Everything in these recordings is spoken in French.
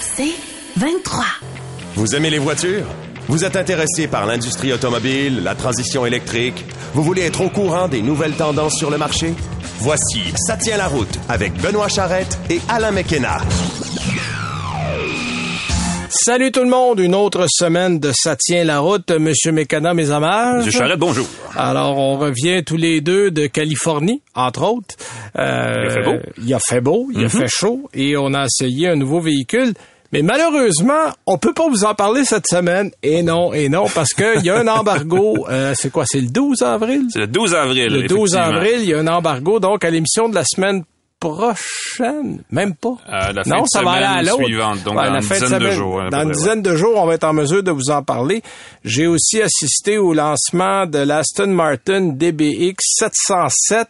C'est 23. Vous aimez les voitures? Vous êtes intéressé par l'industrie automobile, la transition électrique? Vous voulez être au courant des nouvelles tendances sur le marché? Voici Ça tient la route avec Benoît Charrette et Alain McKenna. Salut tout le monde, une autre semaine de Ça tient la route. Monsieur Mécana, mes hommages. Monsieur Charrette, bonjour. Alors, on revient tous les deux de Californie, entre autres. Euh, il a fait beau. Il a fait beau, il a fait chaud et on a essayé un nouveau véhicule. Mais malheureusement, on peut pas vous en parler cette semaine. Et non, et non, parce qu'il y a un embargo. Euh, c'est quoi? C'est le 12 avril? C'est le 12 avril. Le 12 avril, il y a un embargo. Donc, à l'émission de la semaine prochaine, même pas. Euh, la fin non, de ça va aller à l'autre. suivante, donc Ouais, dans la une fin de dizaine de semaine. jours, hein, Dans une dizaine de jours, on va être en mesure de vous en parler. J'ai aussi assisté au lancement de l'Aston Martin DBX 707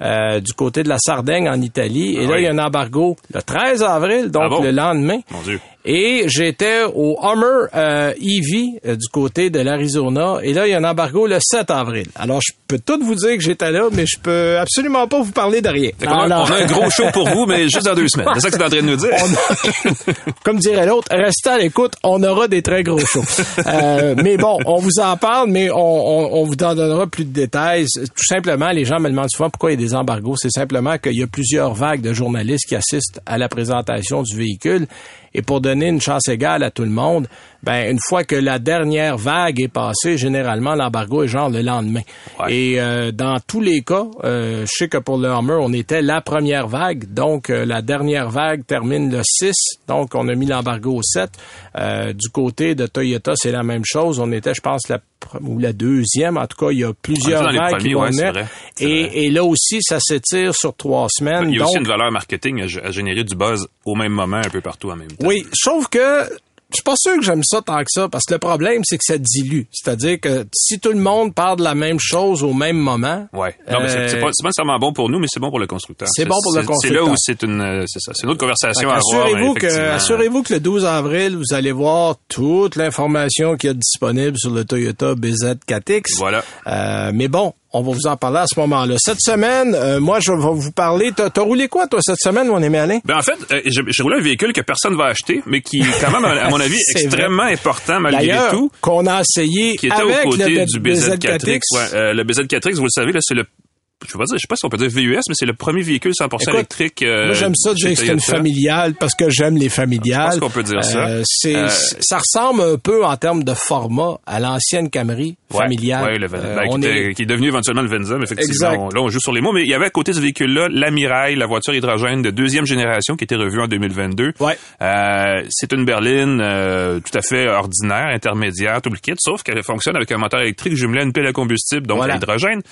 euh, du côté de la Sardaigne en Italie. Et Ah là, oui. il y a un embargo le 13 avril, donc Ah bon? le lendemain. Mon Dieu. Et j'étais au Hummer euh, EV euh, du côté de l'Arizona. Et là, il y a un embargo le 7 avril. Alors, je peux tout vous dire que j'étais là, mais je peux absolument pas vous parler de rien. A- Alors- on a un gros show pour vous, mais juste dans deux semaines. C'est ça que tu es en train de nous dire. on a- comme dirait l'autre, restez à l'écoute, on aura des très gros shows. Euh, mais bon, on vous en parle, mais on, on- on vous en donnera plus de détails. Tout simplement, les gens me demandent souvent pourquoi il y a des embargos. C'est simplement qu'il y a plusieurs vagues de journalistes qui assistent à la présentation du véhicule. Et pour donner une chance égale à tout le monde, ben une fois que la dernière vague est passée, généralement l'embargo est genre le lendemain. Ouais. Et euh, dans tous les cas, euh, je sais que pour le Hummer, on était la première vague, donc euh, la dernière vague termine le 6, donc on a mis l'embargo au 7. Euh, du côté de Toyota, c'est la même chose. On était, je pense, la ou la deuxième. En tout cas, il y a plusieurs les vagues qui vont ouais, venir. Et, et là aussi, ça s'étire sur trois semaines. Il y a donc, aussi une valeur marketing à générer du buzz au même moment, un peu partout en même temps. oui, sauf que je suis pas sûr que j'aime ça tant que ça, parce que le problème, c'est que ça dilue. C'est-à-dire que si tout le monde parle de la même chose au même moment, Ouais. Non, mais c'est- c'est Euh, pas, c'est pas nécessairement bon pour nous, mais c'est bon pour le constructeur. C'est bon pour le C'est constructeur. là où c'est une, euh, c'est ça. C'est une autre conversation à avoir. Assurez-vous que, assurez-vous que le 12 avril, vous allez voir toute l'information qu'il y a disponible sur le Toyota BZ4X. Voilà. Euh, mais bon, on va vous en parler à ce moment-là. Cette semaine, euh, moi, je vais vous parler. T'as t'as roulé quoi, toi, cette semaine, mon ami Alain? Ben en fait, euh, j'ai j'ai roulé un véhicule que personne va acheter, mais qui est quand même, à mon avis, extrêmement important malgré D'ailleurs, tout. qu'on a essayé Qui était avec aux côtés le du BZ4X. BZ4X. Ouais, euh, le BZ4X, vous le savez, là, c'est le je sais pas dire, je sais pas si on peut dire VUS, mais c'est le premier véhicule 100% Écoute, électrique. euh, Moi, j'aime ça chez dire que c'est une familiale parce que j'aime les familiales. Je pense qu'on peut dire ça. Euh, c'est, Euh, ça ressemble un peu en termes de format à l'ancienne Camry Ouais, familiale. ouais, le, Euh, ben, qui, est- qui est devenu éventuellement le Venza, mais effectivement, Exact. on- là, on joue sur les mots. Mais il y avait à côté de ce véhicule-là l'Amiral, la voiture hydrogène de deuxième génération qui était revue en 2022. Ouais. Euh, c'est une berline euh, tout à fait ordinaire, intermédiaire, tout le kit, sauf qu'elle fonctionne avec un moteur électrique jumelé à une pile à combustible, donc Voilà. à l'hydrogène.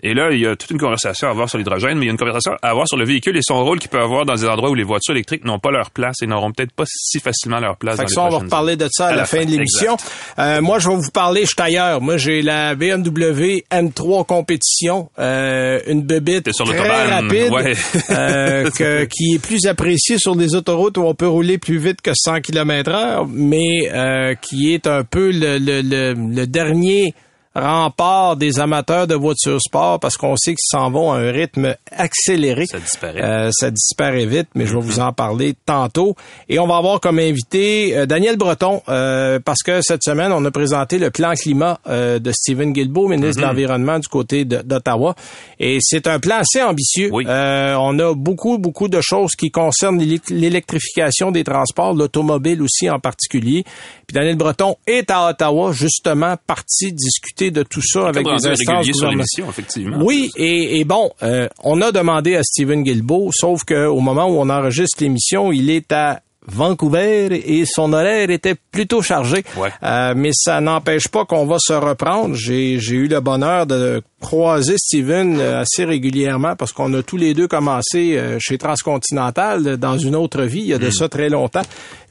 Et là, il y a toute une conversation à avoir sur l'hydrogène, mais il y a une conversation à avoir sur le véhicule et son rôle qu'il peut avoir dans des endroits où les voitures électriques n'ont pas leur place et n'auront peut-être pas si facilement leur place Fait dans que les ça, on va reparler de ça à, À la, fin fin, de l'émission. Euh, moi, je vais vous parler, je suis ailleurs. Moi, j'ai la BMW M3 compétition, euh, une bébite sur très rapide, ouais. euh, que- qui est plus appréciée sur des autoroutes où on peut rouler plus vite que 100 km heure, mais euh, qui est un peu le, le, le, le dernier rempart des amateurs de voitures sport parce qu'on sait qu'ils s'en vont à un rythme accéléré. Ça disparaît. Euh, ça disparaît vite, mais je vais vous en parler tantôt. Et on va avoir comme invité euh, Daniel Breton, euh, parce que cette semaine, on a présenté le plan climat euh, de Stephen Guilbeault, ministre de l'Environnement du côté d'Ottawa. Et c'est un plan assez ambitieux. Oui. Euh, on a beaucoup, beaucoup de choses qui concernent l'élec- l'électrification des transports, l'automobile aussi en particulier. Puis Daniel Breton est à Ottawa, justement, parti discuter de tout ça avec rendu instances gouvernementales. effectivement. Oui, et, et bon, euh, on a demandé à Stephen Guilbeault, sauf qu'au moment où on enregistre l'émission, il est à Vancouver et son horaire était plutôt chargé. Ouais. Euh, mais ça n'empêche pas qu'on va se reprendre. J'ai j'ai eu le bonheur de croiser Steven euh, assez régulièrement parce qu'on a tous les deux commencé euh, chez Transcontinental dans une autre vie, il y a Hmm. de ça très longtemps.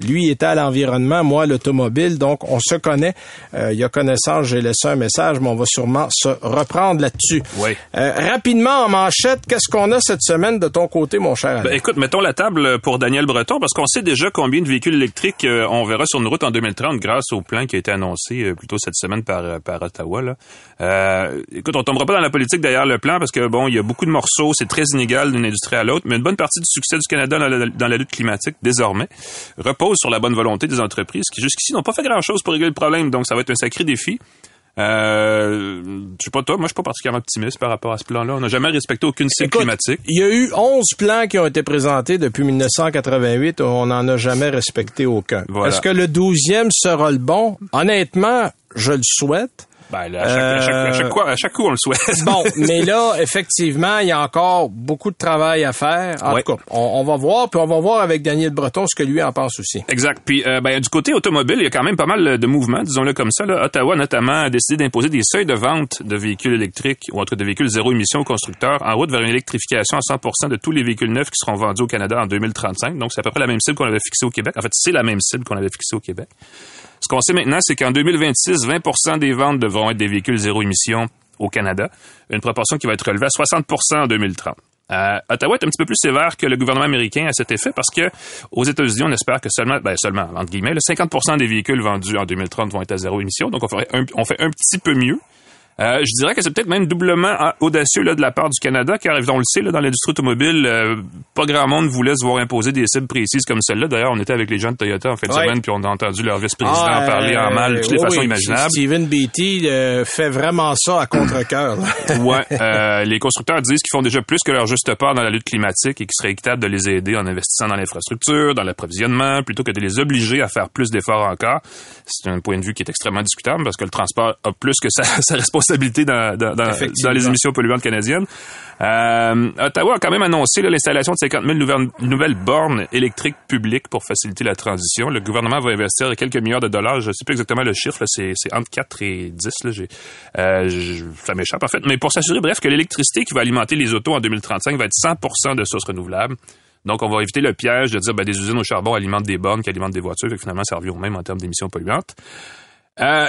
Lui était à l'environnement, moi à l'automobile, donc on se connaît. Euh, il y a connaissance, j'ai laissé un message, mais on va sûrement se reprendre là-dessus. Oui. Euh, rapidement en manchette, qu'est-ce qu'on a cette semaine de ton côté, mon cher? Ben, écoute, mettons la table pour Daniel Breton, parce qu'on sait déjà combien de véhicules électriques euh, on verra sur une route en 2030 grâce au plan qui a été annoncé euh, plus tôt cette semaine par, euh, par Ottawa. Là. Euh, écoute, on tombera pas dans la politique derrière le plan parce que bon, il y a beaucoup de morceaux, c'est très inégal d'une industrie à l'autre, mais une bonne partie du succès du Canada dans la lutte climatique désormais repose sur la bonne volonté des entreprises qui jusqu'ici n'ont pas fait grand-chose pour régler le problème. Donc ça va être un sacré défi. Euh, je sais pas toi, moi je suis pas particulièrement optimiste par rapport à ce plan-là. On n'a jamais respecté aucune cible Écoute, climatique. Il y a eu 11 plans qui ont été présentés depuis 1988. On n'en a jamais respecté aucun. Voilà. Est-ce que le 12e sera le bon? Honnêtement, je le souhaite. Ben, là, à, chaque, à, chaque, à, chaque, coup, à chaque coup, on le souhaite. Bon, mais là, effectivement, il y a encore beaucoup de travail à faire. En Ouais. tout cas, on, on va voir, puis on va voir avec Daniel Breton ce que lui en pense aussi. Exact. Puis euh, ben, du côté automobile, il y a quand même pas mal de mouvements, disons-le comme ça. Là. Ottawa, notamment, a décidé d'imposer des seuils de vente de véhicules électriques ou entre de véhicules zéro émission aux constructeurs en route vers une électrification à 100 de tous les véhicules neufs qui seront vendus au Canada en 2035. Donc, c'est à peu près la même cible qu'on avait fixée au Québec. En fait, c'est la même cible qu'on avait fixée au Québec. Ce qu'on sait maintenant, c'est qu'en 2026, 20 des ventes devront être des véhicules zéro émission au Canada, une proportion qui va être relevée à 60% en 2030. Euh, Ottawa est un petit peu plus sévère que le gouvernement américain à cet effet parce que aux États-Unis, on espère que seulement, ben seulement entre guillemets, le 50 des véhicules vendus en 2030 vont être à zéro émission. Donc on fait un, on fait un petit peu mieux. Euh, je dirais que c'est peut-être même doublement euh, audacieux là, de la part du Canada, car on le sait, là, dans l'industrie automobile, euh, pas grand monde voulait se voir imposer des cibles précises comme celle-là. D'ailleurs, on était avec les gens de Toyota en fin de Ouais. semaine, puis on a entendu leur vice-président Ah, parler en mal de toutes les oui, façons oui, imaginables. Steven Beatty euh, fait vraiment ça à contre-cœur. Ouais, euh, les constructeurs disent qu'ils font déjà plus que leur juste part dans la lutte climatique et qu'il serait équitable de les aider en investissant dans l'infrastructure, dans l'approvisionnement, plutôt que de les obliger à faire plus d'efforts encore. C'est un point de vue qui est extrêmement discutable parce que le transport a plus que sa, sa responsabilité dans, dans, dans, Effectivement. dans les émissions polluantes canadiennes. Euh, Ottawa a quand même annoncé l'installation de 50 000 nouvelles, nouvelles bornes électriques publiques pour faciliter la transition. Le gouvernement va investir quelques milliards de dollars. Je ne sais plus exactement le chiffre. C'est, entre 4 et 10. Là. Euh, je- ça m'échappe en fait. Mais pour s'assurer, bref, que l'électricité qui va alimenter les autos en 2035 va être 100 de sources renouvelables. Donc, on va éviter le piège de dire ben, des usines au charbon alimentent des bornes qui alimentent des voitures, et que finalement, ça revient au même en termes d'émissions polluantes. Euh,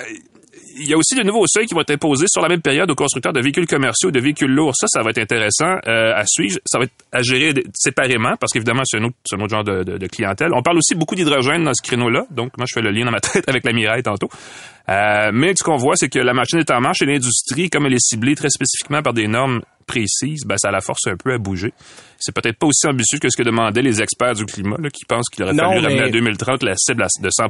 il y a aussi de nouveaux seuils qui vont être imposés sur la même période aux constructeurs de véhicules commerciaux et de véhicules lourds. Ça, ça va être intéressant euh, à suivre. Ça va être à gérer séparément parce qu'évidemment, c'est un un autre genre de, de- de clientèle. On parle aussi beaucoup d'hydrogène dans ce créneau-là. Donc, moi, je fais le lien dans ma tête avec la Mirai tantôt. Euh, mais ce qu'on voit, c'est que la machine est en marche et l'industrie, comme elle est ciblée très spécifiquement par des normes précises, ben, ça la force un peu à bouger. C'est peut-être pas aussi ambitieux que ce que demandaient les experts du climat, là, qui pensent qu'il aurait Non, fallu ramener mais- à 2030 la cible de 100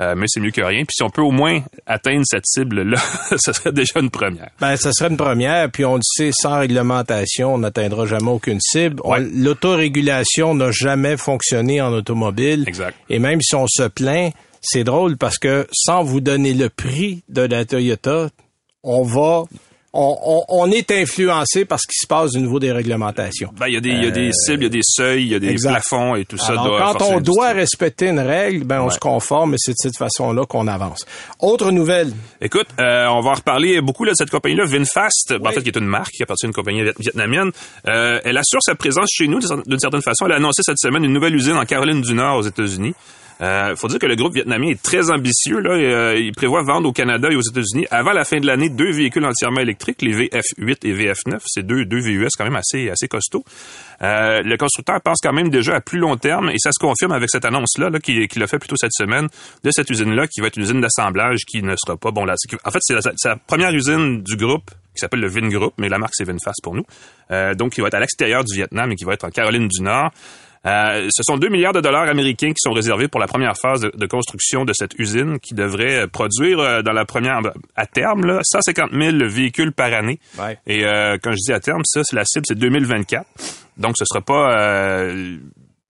euh, mais c'est mieux que rien. Puis si on peut au moins atteindre cette cible-là, ce serait déjà une première. Ben, ça serait une première, puis on le sait, sans réglementation, on n'atteindra jamais aucune cible. Ouais. L'autorégulation n'a jamais fonctionné en automobile. Exact. Et même si on se plaint, c'est drôle parce que sans vous donner le prix de la Toyota, on va, on, on, on est influencé par ce qui se passe au niveau des réglementations. Ben, il y a des, il y a des cibles, il y a des seuils, il y a des Euh, Exact. plafonds et tout ça Alors, doit quand on doit respecter une règle, ben on Ouais. se conforme et c'est de cette façon-là qu'on avance. Autre nouvelle. Écoute, euh, on va en reparler beaucoup là, de cette compagnie-là, Vinfast, ben, en fait, qui est une marque qui appartient à une compagnie viet- vietnamienne. Euh, elle assure sa présence chez nous d'une certaine façon. Elle a annoncé cette semaine une nouvelle usine en Caroline du Nord aux États-Unis. Euh, faut dire que le groupe vietnamien est très ambitieux. Là, euh, il prévoit vendre au Canada et aux États-Unis avant la fin de l'année deux véhicules entièrement électriques, les VF8 et VF9. C'est deux, deux VUS quand même assez, assez costauds. Euh, le constructeur pense quand même déjà à plus long terme et ça se confirme avec cette annonce-là là, qu'il qu'il a fait plutôt cette semaine de cette usine-là qui va être une usine d'assemblage qui ne sera pas... bon là, En fait, c'est la, la première usine du groupe qui s'appelle le Vin Group, mais la marque c'est Vinfast pour nous. Euh, donc, qui va être à l'extérieur du Vietnam et qui va être en Caroline du Nord. Euh, ce sont 2 milliards de dollars américains qui sont réservés pour la première phase de, de construction de cette usine qui devrait euh, produire euh, dans la première à terme là, 150 000 véhicules par année. Ouais. Et euh, quand je dis à terme, ça c'est la cible c'est 2024. Donc ce sera pas euh,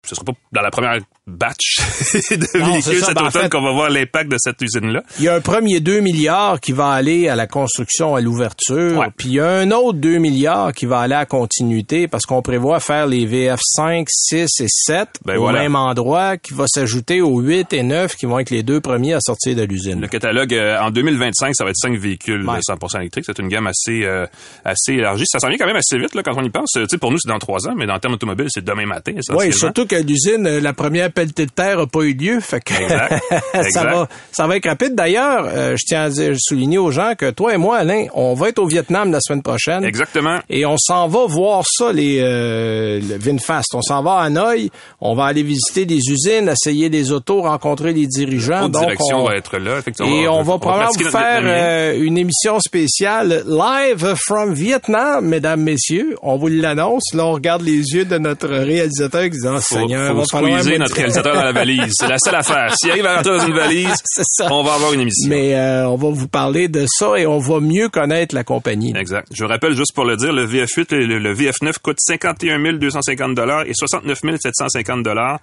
ce sera pas dans la première batch de Non, véhicules cet Ben, en automne fait- qu'on va voir l'impact de cette usine-là. Il y a un premier 2 milliards qui va aller à la construction, à l'ouverture, Ouais. puis il y a un autre 2 milliards qui va aller à la continuité parce qu'on prévoit faire les VF 5, 6 et 7 Ben au voilà. même endroit qui va s'ajouter aux 8 et 9 qui vont être les deux premiers à sortir de l'usine. Le catalogue euh, en 2025, ça va être 5 véhicules Ouais. de 100% électriques. C'est une gamme assez euh, assez élargie. Ça s'en vient quand même assez vite là, quand on y pense. Euh, Tu sais, pour nous, c'est dans trois ans, mais dans le terme automobile, c'est demain matin. Oui, surtout que l'usine, euh, la première de terre n'a pas eu lieu. Fait que Exact. ça va, ça va être rapide. D'ailleurs, euh, je tiens à dire- souligner aux gens que toi et moi, Alain, on va être au Vietnam la semaine prochaine. Exactement. Et on s'en va voir ça, les euh, le VinFast. On s'en va à Hanoï. On va aller visiter des usines, essayer des autos, rencontrer les dirigeants. Donc, direction on- va être là. effectivement. et on va probablement vous faire euh, une émission spéciale live from Vietnam, mesdames, messieurs. On vous l'annonce. Là, on regarde les yeux de notre réalisateur qui dit, oh, Faut, Seigneur, faut va falloir notre réalisateur dans la valise. C'est la seule affaire. S'il arrive à rentrer dans une valise, ça. on va avoir une émission. Mais euh, on va vous parler de ça et on va mieux connaître la compagnie. Exact. Je rappelle juste pour le dire, le VF8 et le, le VF9 coûtent 51 250 dollars et 69 750 dollars.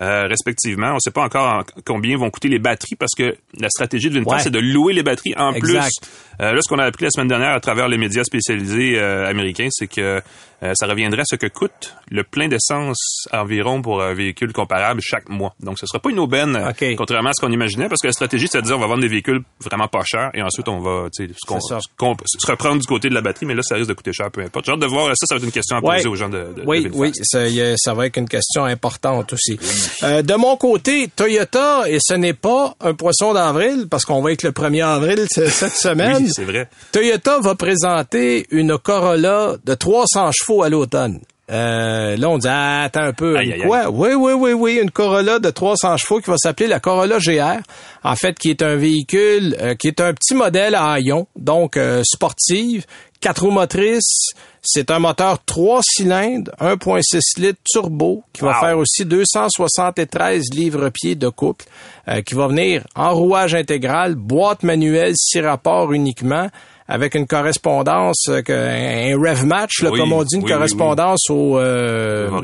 euh, respectivement. On ne sait pas encore en- combien vont coûter les batteries parce que la stratégie de Ouais. c'est de louer les batteries en Exact. plus. Euh, là, ce qu'on a appris la semaine dernière à travers les médias spécialisés euh, américains, c'est que euh, ça reviendrait à ce que coûte le plein d'essence environ pour un véhicule comparable chaque mois. Donc, ce sera pas une aubaine, euh, contrairement à ce qu'on imaginait, parce que la stratégie, c'est de dire on va vendre des véhicules vraiment pas chers et ensuite on va se, se reprendre du côté de la batterie, mais là, ça risque de coûter cher, peu importe. J'ai hâte de voir, ça, ça va être une question à Ouais. poser aux gens de, de Oui, de oui, ça, y a- ça va être une question importante aussi. Euh, de mon côté, Toyota, et ce n'est pas un poisson d'avril, parce qu'on va être le 1er avril cette semaine. Oui, c'est vrai. Toyota va présenter une Corolla de 300 chevaux à l'automne. Euh, là, on dit, ah, attends un peu, Aïe, quoi? Oui, oui, oui, oui, une Corolla de 300 chevaux qui va s'appeler la Corolla GR. En fait, qui est un véhicule, euh, qui est un petit modèle à haillons, donc euh, sportive, quatre roues motrices. C'est un moteur 3 cylindres, 1.6 litres turbo, qui va Wow. faire aussi 273 livres-pieds de couple, euh, qui va venir en rouage intégral, boîte manuelle, six rapports uniquement, avec une correspondance, euh, un rev match, là, Oui, comme on dit, une oui, oui, correspondance au, euh, au euh,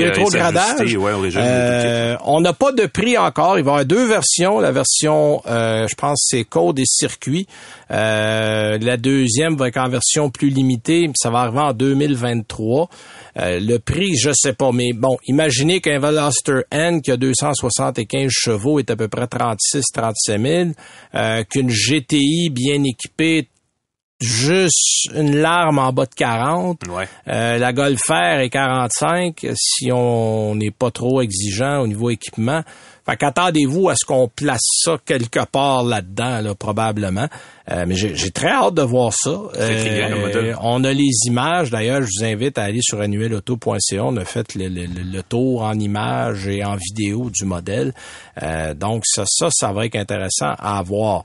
et rétrogradage. s'ajuster, ouais, au régime Euh, on n'a pas de prix encore. Il va y avoir deux versions. La version, euh, je pense, c'est code et circuit. Euh, la deuxième va être en version plus limitée. Ça va arriver en 2023. Euh, le prix, je sais pas, mais bon, imaginez qu'un Veloster N qui a 275 chevaux est à peu près 36-37 000, euh, qu'une GTI bien équipée juste une larme en bas de 40. Ouais. Euh, la Golf R est 45 si on n'est pas trop exigeant au niveau équipement. Fait qu'attendez-vous à ce qu'on place ça quelque part là-dedans, là, probablement. Euh, mais j'ai très hâte de voir ça. Euh, modèle. on a les images. D'ailleurs, je vous invite à aller sur annuelauto.ca. On a fait le, le- le- le tour en images et en vidéo du modèle. Euh, donc, ça, ça, ça va être intéressant à voir.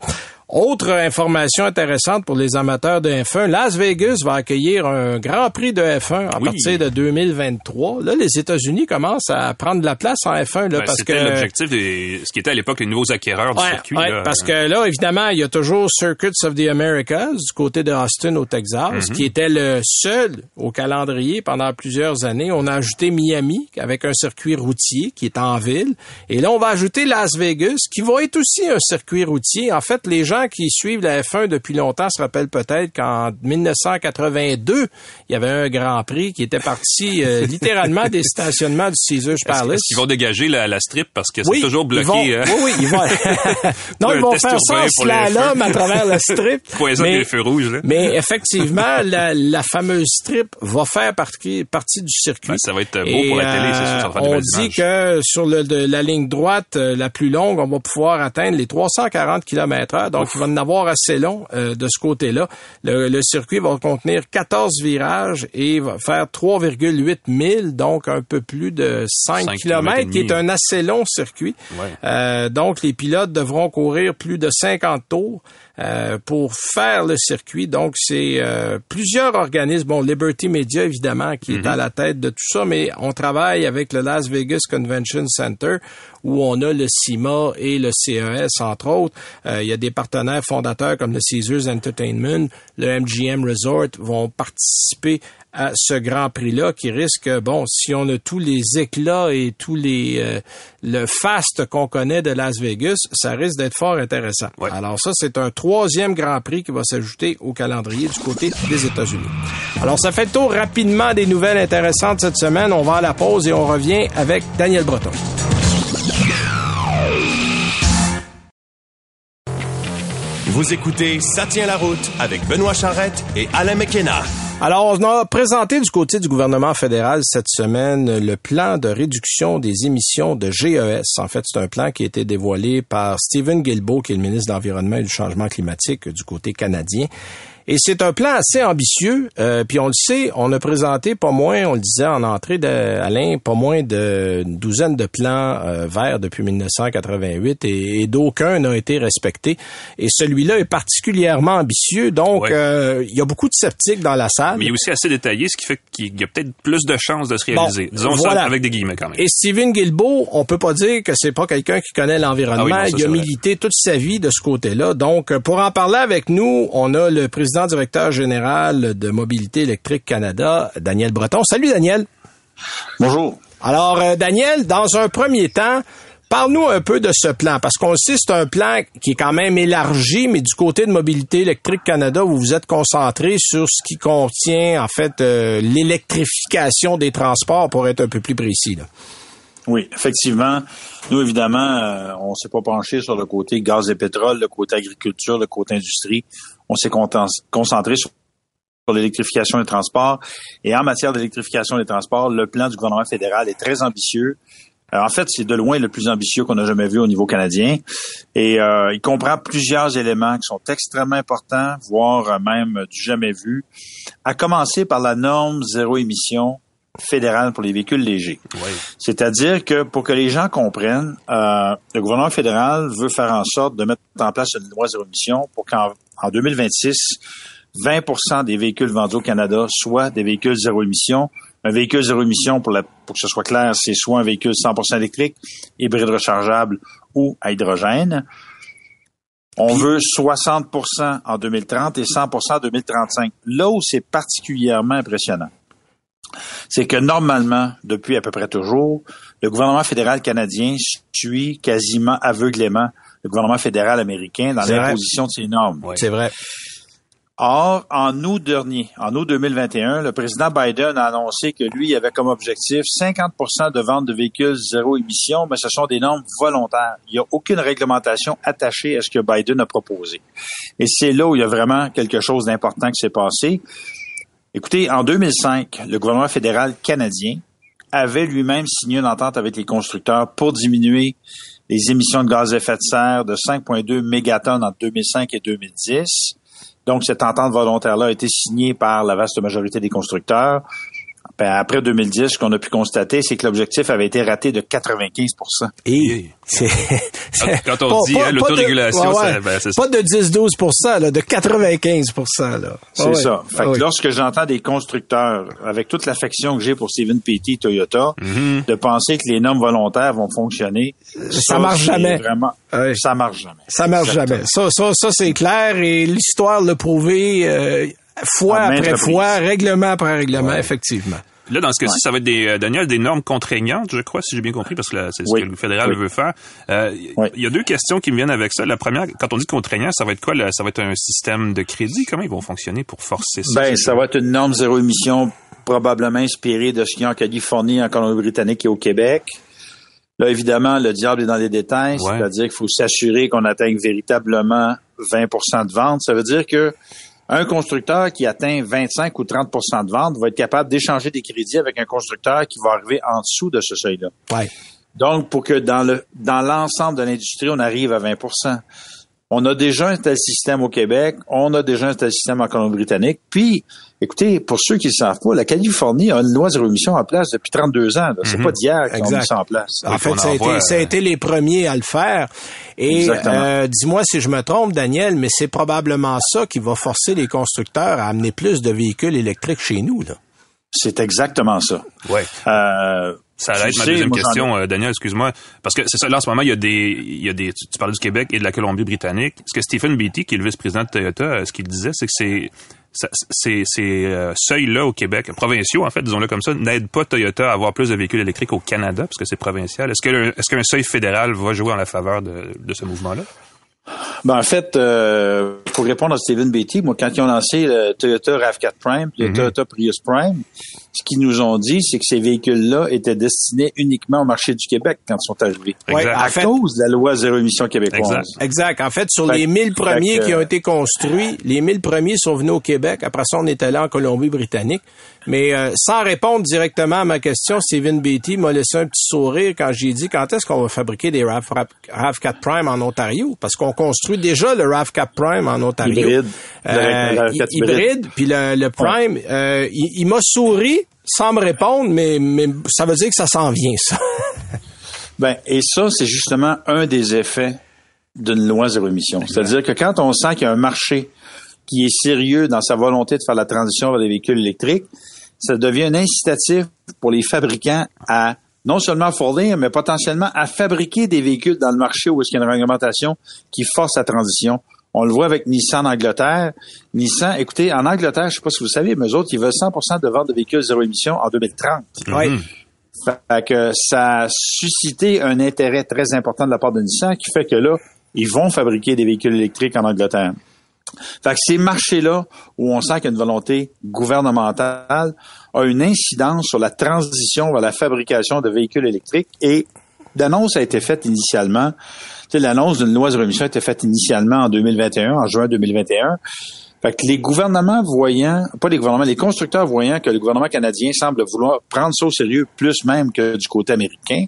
Autre information intéressante pour les amateurs de F1, Las Vegas va accueillir un Grand Prix de F1 à Oui. partir de 2023. Là, les États-Unis commencent à prendre de la place en F1 là, Ben, parce C'était que l'objectif des, ce qui était à l'époque les nouveaux acquéreurs du Ouais, circuit. ouais, là. parce que là, évidemment, il y a toujours Circuits of the Americas du côté de Austin au Texas, Mhm. qui était le seul au calendrier pendant plusieurs années. On a ajouté Miami avec un circuit routier qui est en ville. Et là, on va ajouter Las Vegas, qui va être aussi un circuit routier. En fait, les gens qui suivent la F1 depuis longtemps se rappellent peut-être qu'en 1982, il y avait un Grand Prix qui était parti euh, littéralement des stationnements du Caesars Palace. est-ce qu'ils vont dégager la, la strip parce que c'est toujours bloqué. Ils vont, hein? Oui, oui, ils vont. non, ils vont faire ça en slalom à travers le strip. Poison mais, des feux rouges. Là. mais effectivement, la, la fameuse strip va faire partie, partie du circuit. Ben, ça va être beau pour la télé, c'est sûr, ça va faire des on dit que sur le, de, la ligne droite euh, la plus longue, on va pouvoir atteindre les 340 km heure. Donc, il va en avoir assez long euh, de ce côté-là. Le, le circuit va contenir 14 virages et va faire 3,8 milles, donc un peu plus de 5, Cinq km, qui est un assez long circuit. Ouais. Euh, donc, les pilotes devront courir plus de 50 tours euh, pour faire le circuit. Donc, c'est euh, plusieurs organismes. Bon, Liberty Media, évidemment, qui est à la tête de tout ça, mais on travaille avec le Las Vegas Convention Center, où on a le CIMA et le CES, entre autres. Euh, il y a des partenaires fondateurs comme le Caesars Entertainment, le MGM Resort vont participer à ce Grand Prix-là qui risque, bon, si on a tous les éclats et tous les euh, le fast qu'on connaît de Las Vegas, ça risque d'être fort intéressant. Ouais. Alors ça, c'est un troisième Grand Prix qui va s'ajouter au calendrier du côté des États-Unis. Alors ça fait le tour rapidement des nouvelles intéressantes cette semaine. On va à la pause et on revient avec Daniel Breton. Vous écoutez Ça tient la route avec Benoît Charrette et Alain McKenna. Alors, on a présenté du côté du gouvernement fédéral cette semaine le plan de réduction des émissions de GES. En fait, c'est un plan qui a été dévoilé par Stephen Guilbeault, qui est le ministre de l'Environnement et du Changement climatique du côté canadien. Et c'est un plan assez ambitieux. Euh, puis on le sait, on a présenté pas moins, on le disait en entrée d'Alain, pas moins d'une douzaine de plans euh, verts depuis 1988 et, d'aucun n'a été respecté. Et celui-là est particulièrement ambitieux. Donc, euh, il y a beaucoup de sceptiques dans la salle. Mais il est aussi assez détaillé, ce qui fait qu'il y a peut-être plus de chances de se réaliser. Disons ça avec des guillemets quand même. Et Steven Guilbeault, on peut pas dire que c'est pas quelqu'un qui connaît l'environnement. Ah il a milité toute sa vie de ce côté-là. Donc, pour en parler avec nous, on a le président directeur général de Mobilité électrique Canada, Daniel Breton. Salut Daniel. Bonjour. Alors euh, Daniel, dans un premier temps, Parle-nous un peu de ce plan, parce qu'on sait c'est un plan qui est quand même élargi, mais du côté de Mobilité électrique Canada, vous vous êtes concentré sur ce qui contient en fait euh, l'électrification des transports, pour être un peu plus précis. Là. Oui, effectivement. Nous, évidemment, euh, on s'est pas penché sur le côté gaz et pétrole, le côté agriculture, le côté industrie. On s'est concentré sur l'électrification des transports. Et en matière d'électrification des transports, le plan du gouvernement fédéral est très ambitieux. Euh, en fait, c'est de loin le plus ambitieux qu'on a jamais vu au niveau canadien. Et euh, il comprend plusieurs éléments qui sont extrêmement importants, voire même du jamais vu, à commencer par la norme zéro émission fédérale pour les véhicules légers. C'est-à-dire que pour que les gens comprennent, euh, le gouvernement fédéral veut faire en sorte de mettre en place une loi zéro émission pour qu'en en 2026, 20% des véhicules vendus au Canada soient des véhicules zéro émission. Un véhicule zéro émission, pour, la, pour que ce soit clair, c'est soit un véhicule 100% électrique, hybride rechargeable ou à hydrogène. On veut 60% en 2030 et 100% en 2035. Là où c'est particulièrement impressionnant, c'est que normalement, depuis à peu près toujours, le gouvernement fédéral canadien suit quasiment aveuglément le gouvernement fédéral américain dans l'imposition de ces normes. C'est vrai. Or, en août dernier, en août 2021, le président Biden a annoncé que lui avait comme objectif 50% de ventes de véhicules zéro émission, mais ce sont des normes volontaires. Il n'y a aucune réglementation attachée à ce que Biden a proposé. Et c'est là où il y a vraiment quelque chose d'important qui s'est passé. Écoutez, en 2005, le gouvernement fédéral canadien avait lui-même signé une entente avec les constructeurs pour diminuer les émissions de gaz à effet de serre de 5,2 mégatonnes entre 2005 et 2010. Donc, cette entente volontaire-là a été signée par la vaste majorité des constructeurs. Ben, après 2010, ce qu'on a pu constater, c'est que l'objectif avait été raté de 95 Et c'est, quand on dit hein, l'autorégulation, ben, c'est pas de 10-12 là, de 95 là. C'est ça. Fait que lorsque j'entends des constructeurs, avec toute l'affection que j'ai pour Steven Petty, Toyota, mm-hmm. de penser que les normes volontaires vont fonctionner, ça, marche jamais. Vraiment, ça marche jamais. Ça marche jamais. Ça, ça, ça c'est clair et l'histoire l'a prouvé. Euh, fois après fois, règlement après règlement, effectivement. Là, dans ce cas-ci, ça va être des, euh, Daniel, des normes contraignantes, je crois, si j'ai bien compris, parce que c'est ce que le fédéral veut faire. Euh, il y a deux questions qui me viennent avec ça. La première, quand on dit contraignant, ça va être quoi? ça va être un système de crédit? Comment ils vont fonctionner pour forcer ça? Ben, ça va être une norme zéro émission probablement inspirée de ce qu'il y a en Californie, en Colombie-Britannique et au Québec. Là, évidemment, le diable est dans les détails, c'est-à-dire qu'il faut s'assurer qu'on atteigne véritablement 20% de vente. Ça veut dire que un constructeur qui atteint 25 ou 30% de vente va être capable d'échanger des crédits avec un constructeur qui va arriver en dessous de ce seuil-là. Ouais. Donc, pour que dans le dans l'ensemble de l'industrie, on arrive à 20% on a déjà un tel système au Québec, on a déjà un tel système en Colombie-Britannique. Puis, écoutez, pour ceux qui ne savent pas, la Californie a une loi zéro émission en place depuis 32 ans. C'est mhm. pas d'hier qu'on a mis ça en place. En fait, ça a, été, ça a, été, les premiers à le faire. Et euh, dis-moi si je me trompe, Daniel, mais c'est probablement ça qui va forcer les constructeurs à amener plus de véhicules électriques chez nous. Là. C'est exactement ça. Ouais. Euh, ça va être ma deuxième question, euh, Daniel, excuse-moi. Parce que c'est ça, là, en ce moment, il y a des, il y a des, tu, parlais du Québec et de la Colombie-Britannique. Ce que Stephen Beatty, qui est le vice-président de Toyota, euh, ce qu'il disait, c'est que c'est, ces, ces euh, seuils-là au Québec, provinciaux, en fait, disons-le comme ça, n'aident pas Toyota à avoir plus de véhicules électriques au Canada, parce que c'est provincial. Est-ce que, est-ce qu'un seuil fédéral va jouer en la faveur de, de ce mouvement-là? Ben, en fait, euh, pour répondre à Stephen Beatty, moi, quand ils ont lancé le Toyota RAV4 Prime, le Toyota Prius Prime, ce qu'ils nous ont dit, c'est que ces véhicules-là étaient destinés uniquement au marché du Québec quand ils sont arrivés. Ouais, À fait, cause de la loi zéro émission québécoise. Exact. Exact. En fait, sur Fait les que- 1000 premiers que- qui ont été construits, les 1000 premiers sont venus au Québec. Après ça, on est allé en Colombie-Britannique. Mais euh, sans répondre directement à ma question, Stephen Beatty m'a laissé un petit sourire quand j'ai dit quand est-ce qu'on va fabriquer des RAV, RAV4 Prime en Ontario? Parce qu'on construit déjà le RAV4 Prime en Ontario. Hybride. Euh, Le RAV4 hy- hybride. Puis le, le Prime, euh, il, il m'a souri sans me répondre, mais, mais ça veut dire que ça s'en vient, ça. Ben, et ça, c'est justement un des effets d'une loi zéro émission. C'est-à-dire que quand on sent qu'il y a un marché qui est sérieux dans sa volonté de faire la transition vers les véhicules électriques, ça devient un incitatif pour les fabricants à non seulement fournir, mais potentiellement à fabriquer des véhicules dans le marché où est-ce qu'il y a une réglementation qui force la transition. On le voit avec Nissan en Angleterre. Nissan, écoutez, en Angleterre, je sais pas si vous savez, mais eux autres, ils veulent 100% de vente de véhicules zéro émission en 2030. Oui. Fait que ça a suscité un intérêt très important de la part de Nissan qui fait que là, ils vont fabriquer des véhicules électriques en Angleterre. Fait que ces marchés-là, où on sent qu'il y a une volonté gouvernementale, a une incidence sur la transition vers la fabrication de véhicules électriques et l'annonce a été faite initialement. Sais, l'annonce d'une loi de émission a été faite initialement en 2021, en juin 2021. Fait que les gouvernements voyant, pas les gouvernements, les constructeurs voyant que le gouvernement canadien semble vouloir prendre ça au sérieux plus même que du côté américain,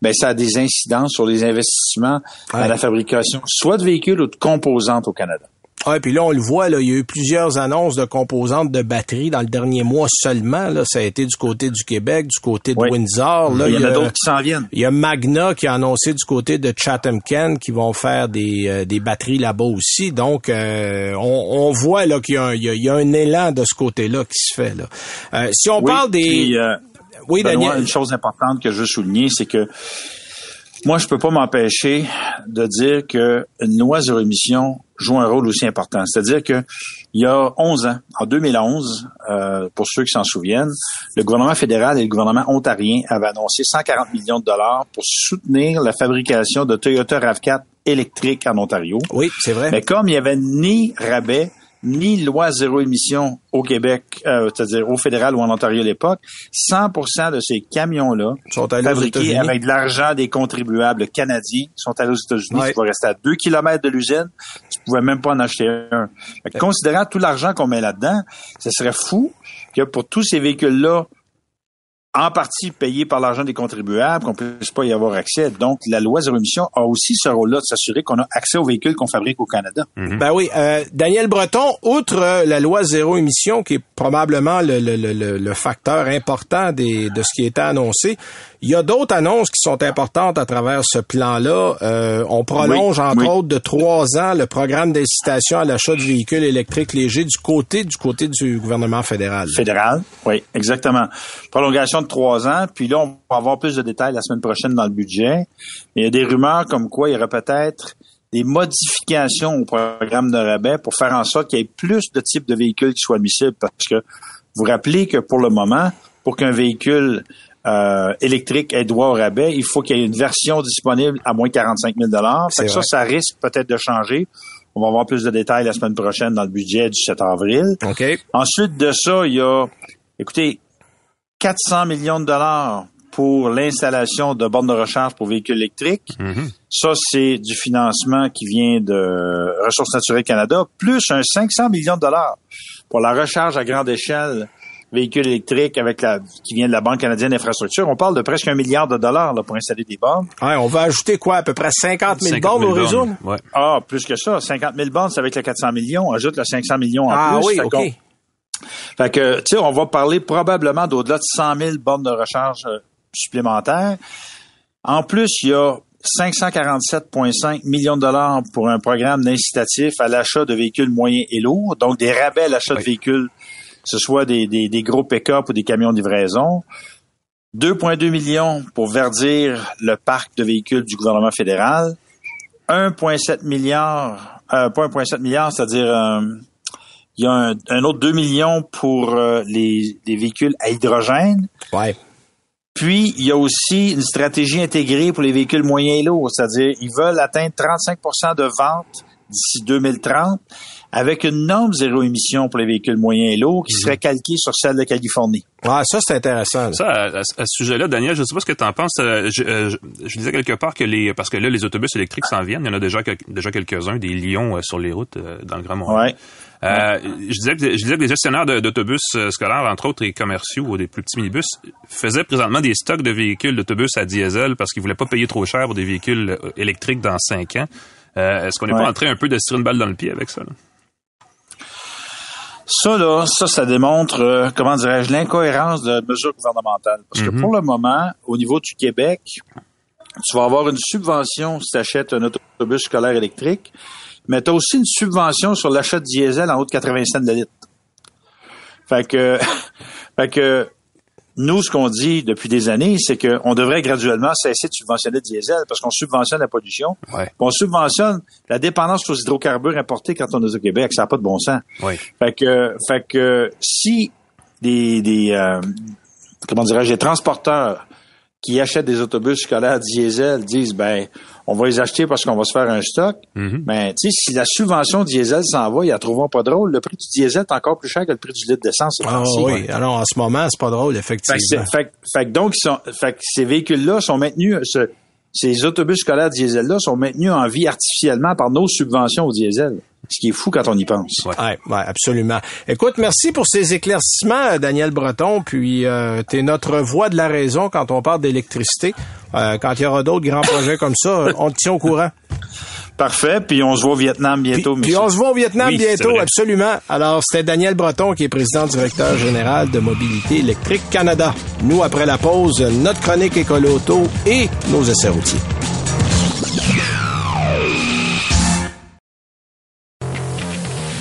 ben ça a des incidences sur les investissements Ouais. à la fabrication, soit de véhicules ou de composantes au Canada. Ouais, puis là, on le voit, là, il y a eu plusieurs annonces de composantes de batteries dans le dernier mois seulement. Là, ça a été du côté du Québec, du côté de Oui. Windsor. Là, il y en a a- d'autres qui s'en viennent. Il y a Magna qui a annoncé du côté de Chatham-Kent qui vont faire des, euh, des batteries là-bas aussi. Donc, euh, on, on voit là qu'il y, a un- il y a- il y a un élan de ce côté-là qui se fait. Là. Euh, si on Oui, parle des... puis, oui, Benoît, Daniel. une chose importante que je veux souligner, c'est que moi, je peux pas m'empêcher de dire que une loi zéro émission joue un rôle aussi important. C'est-à-dire que il y a 11 ans, en 2011, euh, pour ceux qui s'en souviennent, le gouvernement fédéral et le gouvernement ontarien avaient annoncé 140 millions de dollars pour soutenir la fabrication de Toyota RAV4 électriques en Ontario. Oui, c'est vrai. Mais comme il n'y avait ni rabais, ni loi zéro émission au Québec, euh, c'est-à-dire au fédéral ou en Ontario à l'époque, 100% de ces camions-là sont allés fabriqués avec de l'argent des contribuables canadiens sont allés aux États-Unis. Ouais. Tu pouvais rester à deux kilomètres de l'usine, tu pouvais même pas en acheter un. Fait considérant tout l'argent qu'on met là-dedans, ce serait fou que pour tous ces véhicules-là, en partie payés par l'argent des contribuables, qu'on puisse pas y avoir accès. Donc, la loi zéro émission a aussi ce rôle-là de s'assurer qu'on a accès aux véhicules qu'on fabrique au Canada. Ben oui, euh, Daniel Breton, outre euh, la loi zéro émission, qui est probablement le, le, le, le- le facteur important des, de ce qui était annoncé, il y a d'autres annonces qui sont importantes à travers ce plan-là. Euh, on prolonge, Oui, entre oui. autres, de trois ans le programme d'incitation à l'achat de véhicules électriques légers du côté du côté du gouvernement fédéral. Fédéral, oui, exactement. Prolongation de trois ans, puis là, on va avoir plus de détails la semaine prochaine dans le budget. Il y a des rumeurs comme quoi il y aurait peut-être des modifications au programme de rabais pour faire en sorte qu'il y ait plus de types de véhicules qui soient admissibles, parce que vous rappelez que pour le moment, pour qu'un véhicule euh, électrique ait droit au rabais, il faut qu'il y ait une version disponible à moins de 45 000 C'est Fait que ça, ça risque peut-être de changer. On va avoir plus de détails la semaine prochaine dans le budget du 7 avril. Ensuite de ça, il y a, écoutez, 400 millions de dollars pour l'installation de bornes de recharge pour véhicules électriques. Ça, c'est du financement qui vient de Ressources naturelles Canada, plus un 500 millions de dollars pour la recharge à grande échelle véhicules électriques avec la, qui vient de la Banque canadienne d'infrastructure. On parle de presque un milliard de dollars là, pour installer des bornes. Ouais, on va ajouter quoi? À peu près 50 000 50 bornes 000 au réseau? Ouais. Ah, plus que ça, 50 000 bornes, c'est avec le 400 millions. Ajoute le 500 millions en Ah plus. oui, Fait OK. Fait que, tu sais, on va parler probablement d'au-delà de 100 000 bornes de recharge euh, supplémentaires. En plus, il y a 547,5 millions de dollars pour un programme d'incitatif à l'achat de véhicules moyens et lourds, donc des rabais à l'achat de véhicules, que ce soit des, des, des gros pick-up ou des camions de livraison. 2,2 millions pour verdir le parc de véhicules du gouvernement fédéral. 1,7 milliard, euh, pas 1,7 milliard, c'est-à-dire euh, il y a un, un autre 2 millions pour euh, les, les véhicules à hydrogène. Ouais. Puis, il y a aussi une stratégie intégrée pour les véhicules moyens et lourds, c'est-à-dire ils veulent atteindre 35% de ventes d'ici 2030 avec une norme zéro émission pour les véhicules moyens et lourds qui serait calquée sur celle de Californie. Ah, ça, c'est intéressant. là. Ça, à, à- à ce sujet-là, Daniel, je sais pas ce que tu en penses. euh, Je, euh, je, je disais quelque part que les, parce que là, les autobus électriques s'en viennent. Il y en a déjà, déjà quelques-uns, des lions euh, sur les routes euh, dans le Grand Montréal. Ouais. Euh, je, disais que, je disais que les gestionnaires d'autobus scolaires, entre autres, et commerciaux ou des plus petits minibus, faisaient présentement des stocks de véhicules d'autobus à diesel parce qu'ils voulaient pas payer trop cher pour des véhicules électriques dans cinq ans. Euh, Est-ce qu'on n'est Ouais. pas en train un peu de se tirer une balle dans le pied avec ça? là? Ça, là, ça, ça démontre, euh, comment dirais-je, l'incohérence de mesures gouvernementales. Parce que pour le moment, au niveau du Québec, tu vas avoir une subvention si tu achètes un autobus scolaire électrique, mais tu as aussi une subvention sur l'achat de diesel en haut de 80 cents de litre. Fait que, fait que nous, ce qu'on dit depuis des années, c'est qu'on devrait graduellement cesser de subventionner le diesel parce qu'on subventionne la pollution. Ouais. On subventionne la dépendance aux hydrocarbures importés quand on est au Québec. Ça n'a pas de bon sens. Oui. Fait que, fait que si des, des euh, comment dirais-je, des transporteurs qui achètent des autobus scolaires diesel disent ben on va les acheter parce qu'on va se faire un stock. Mhm. Sais si la subvention diesel s'en va, ils la trouveront pas drôle. Le prix du diesel est encore plus cher que le prix du litre d'essence. Ah, oui. Alors, en ce moment, c'est pas drôle, Fait effectivement. fait, que- fait que donc ils sont, fait ces véhicules-là sont maintenus, ce- ces autobus scolaires diesel-là sont maintenus en vie artificiellement par nos subventions au diesel. Ce qui est fou quand on y pense. Ouais. Ouais, ouais, absolument. Écoute, merci pour ces éclaircissements, euh, Daniel Breton. Puis, euh, tu es notre voix de la raison quand on parle d'électricité. Euh, quand il y aura d'autres grands projets comme ça, on te tient au courant. Parfait. Puis on se voit au Vietnam Puis, bientôt. puis monsieur. on se voit au Vietnam Oui, bientôt, absolument. Alors, c'était Daniel Breton qui est président directeur général de Mobilité électrique Canada. Nous, après la pause, notre chronique écolo auto et nos essais routiers.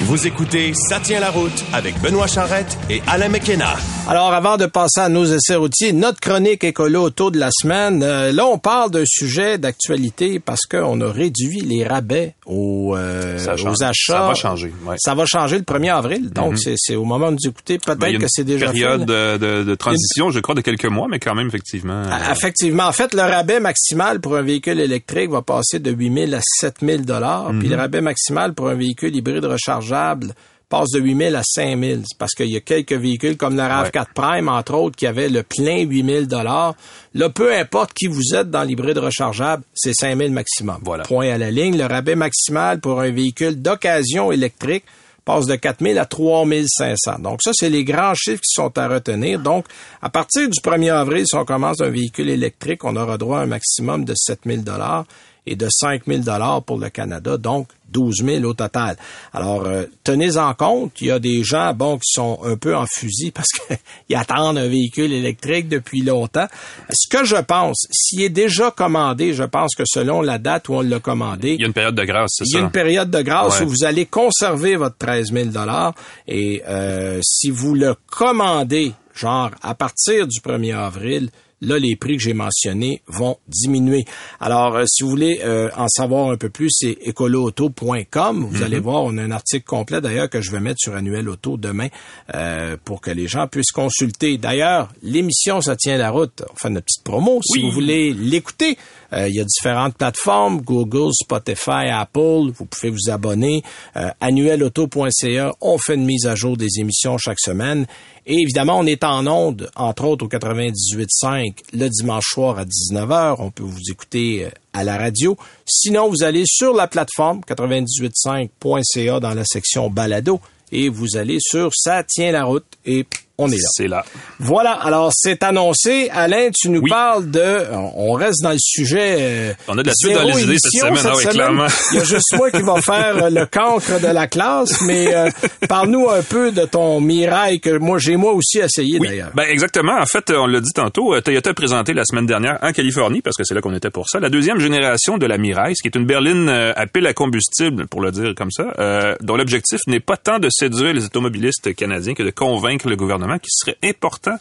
Vous écoutez Ça tient la route avec Benoît Charrette et Alain McKenna. Alors, avant de passer à nos essais routiers, notre chronique écolo auto de la semaine, euh, là, on parle d'un sujet d'actualité parce qu'on a réduit les rabais aux, euh, Ça change. aux achats. Ça va changer, ouais. Ça va changer le 1er avril. Donc, c'est- c'est au moment de nous écouter. Ben, il y a Peut-être une que c'est déjà période fait. de, de- de transition, je crois, de quelques mois, mais quand même, effectivement. euh, Ah, Effectivement. En fait, le rabais maximal pour un véhicule électrique va passer de 8 000 à 7 000 dollars. Puis le Mhm. rabais maximal pour un véhicule hybride rechargeable passe de 8 000 à 5 000. C'est Parce qu'il y a quelques véhicules comme le RAV4 Prime, entre autres, qui avaient le plein 8 000 dollars. Là, peu importe qui vous êtes dans l'hybride rechargeable, c'est 5 000 maximum. Voilà. Point à la ligne. Le rabais maximal pour un véhicule d'occasion électrique passe de 4 000 à 3 500. Donc ça, c'est les grands chiffres qui sont à retenir. Donc, à partir du 1er avril, si on commence un véhicule électrique, on aura droit à un maximum de 7 000 et de 5 000 pour le Canada, donc 12 000 au total. Alors, euh, tenez en compte, il y a des gens, bon, qui sont un peu en fusil parce qu'ils attendent un véhicule électrique depuis longtemps. Ce que je pense, s'il est déjà commandé, je pense que selon la date où on l'a commandé, Il y a une période de grâce, c'est il y a ça? une période de grâce Ouais. où vous allez conserver votre 13 000 et euh, si vous le commandez, genre à partir du 1er avril, là, les prix que j'ai mentionnés vont diminuer. Alors, euh, si vous voulez euh, en savoir un peu plus, c'est écoloauto.com. Vous allez voir, on a un article complet d'ailleurs que je vais mettre sur Annuel Auto demain euh, pour que les gens puissent consulter. D'ailleurs, l'émission Ça tient la route. On fait notre petite promo. Si Oui. vous voulez l'écouter, euh, il y a différentes plateformes, Google, Spotify, Apple. Vous pouvez vous abonner. Euh, annuelauto.ca, on fait une mise à jour des émissions chaque semaine. Et évidemment, on est en onde, entre autres au 98.5 le dimanche soir à 19h. On peut vous écouter euh, à la radio. Sinon, vous allez sur la plateforme 98.5.ca dans la section balado et vous allez sur Ça tient la route et on est là. C'est là. Voilà, alors c'est annoncé. Alain, tu nous Oui. parles de... On reste dans le sujet... euh, On a de la suite dans les idées cette semaine, ah oui, clairement. Il y a juste moi qui va faire euh, le cancre de la classe, mais euh, parle-nous un peu de ton mirail que moi j'ai moi aussi essayé Oui, d'ailleurs. ben exactement. En fait, on l'a dit tantôt, euh, Toyota a présenté la semaine dernière en Californie, parce que c'est là qu'on était pour ça, la deuxième génération de la Mirai, ce qui est une berline euh, à pile à combustible, pour le dire comme ça, euh, dont l'objectif n'est pas tant de séduire les automobilistes canadiens que de convaincre le gouvernement qui serait important.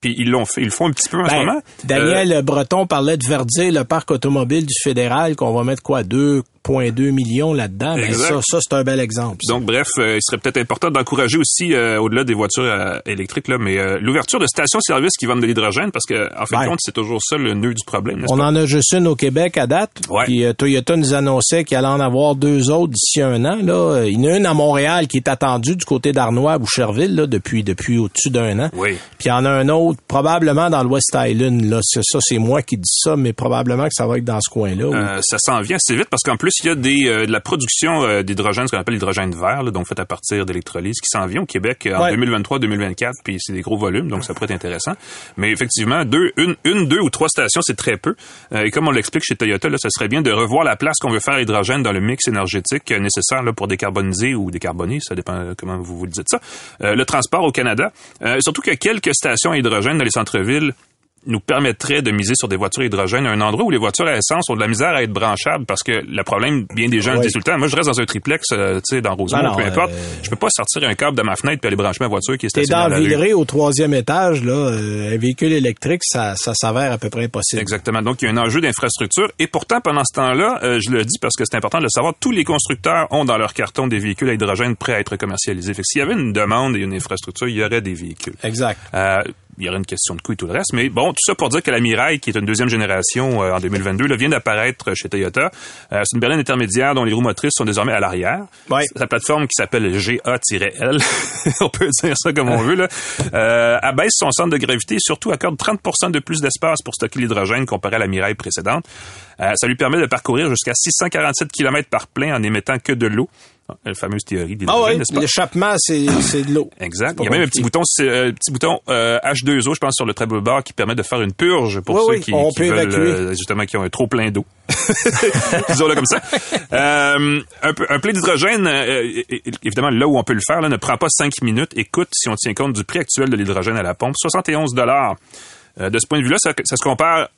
Puis ils l'ont fait, ils le font un petit peu en ce Ben, moment. Daniel Breton parlait de verdir le parc automobile du fédéral, qu'on va mettre quoi, deux, 4,2 millions là-dedans. Ben, ça, ça c'est un bel exemple. ça. Donc, bref, euh, il serait peut-être important d'encourager aussi, euh, au-delà des voitures euh, électriques, là, mais l'ouverture de stations-service qui vendent de l'hydrogène, parce que en fin de compte, c'est toujours ça le nœud du problème, On pas? en a juste une au Québec à date. Ouais. Puis Toyota nous annonçait qu'il allait en avoir deux autres d'ici un an. Là. Il y en a une à Montréal qui est attendue du côté d'Arnois à Boucherville là, depuis, depuis au-dessus d'un an. Oui. Puis il y en a un autre probablement dans le West Island. Là. Ça, c'est moi qui dis ça, mais probablement que ça va être dans ce coin-là. oui. Ça s'en vient assez vite parce qu'en plus, il y a des, euh, de la production euh, d'hydrogène, ce qu'on appelle l'hydrogène vert, là, donc fait à partir d'électrolyse, qui s'en vient au Québec euh, en Ouais. 2023-2024, puis c'est des gros volumes, donc ça pourrait être intéressant. Mais effectivement, deux, une, une, deux ou trois stations, c'est très peu. Euh, et comme on l'explique chez Toyota, là, ce serait bien de revoir la place qu'on veut faire à l'hydrogène dans le mix énergétique nécessaire là, pour décarboniser ou décarboner, ça dépend comment vous vous le dites ça. Euh, le transport au Canada, euh, surtout que quelques stations à hydrogène dans les centres-villes nous permettrait de miser sur des voitures à hydrogène à un endroit où les voitures à essence ont de la misère à être branchables parce que le problème, bien des gens le disent tout le temps, moi je reste dans un triplex, euh, tu sais, dans Rosemont, Ben non, peu importe, euh, je peux pas sortir un câble de ma fenêtre puis aller brancher ma voiture qui est stationnée dans. Villeray au troisième étage, là, euh, un véhicule électrique, ça, ça s'avère à peu près impossible. Exactement. Donc, il y a un enjeu d'infrastructure. Et pourtant, pendant ce temps-là, je le dis parce que c'est important de le savoir, tous les constructeurs ont dans leur carton des véhicules à hydrogène prêts à être commercialisés. Fait que s'il y avait une demande et une infrastructure, il y aurait des véhicules. Exact. Il y aurait une question de coût et tout le reste. Mais bon, tout ça pour dire que la Mirai, qui est une deuxième génération euh, en 2022, là, vient d'apparaître chez Toyota. Euh, c'est une berline intermédiaire dont les roues motrices sont désormais à l'arrière. Ouais. Sa plateforme qui s'appelle GA-L, on peut dire ça comme on veut, là, euh, abaisse son centre de gravité et surtout accorde 30 de plus d'espace pour stocker l'hydrogène comparé à la Mirai précédente. Ça lui permet de parcourir jusqu'à 647 km par plein en n'émettant que de l'eau. La fameuse théorie de Ah oui, l'échappement, c'est c'est de l'eau. Exact. Il y a même un petit bouton, euh, petit bouton euh, H2O, je pense, sur le de bord qui permet de faire une purge pour Oui, ceux oui, qui, on qui peut veulent, euh, justement, qui ont un trop plein d'eau. Disons-le comme ça. Euh, un, plein d'hydrogène, euh, évidemment, là où on peut le faire, là, ne prend pas cinq minutes et coûte, si on tient compte du prix actuel de l'hydrogène à la pompe, 71 dollars. de ce point de vue-là, ça, ça se compare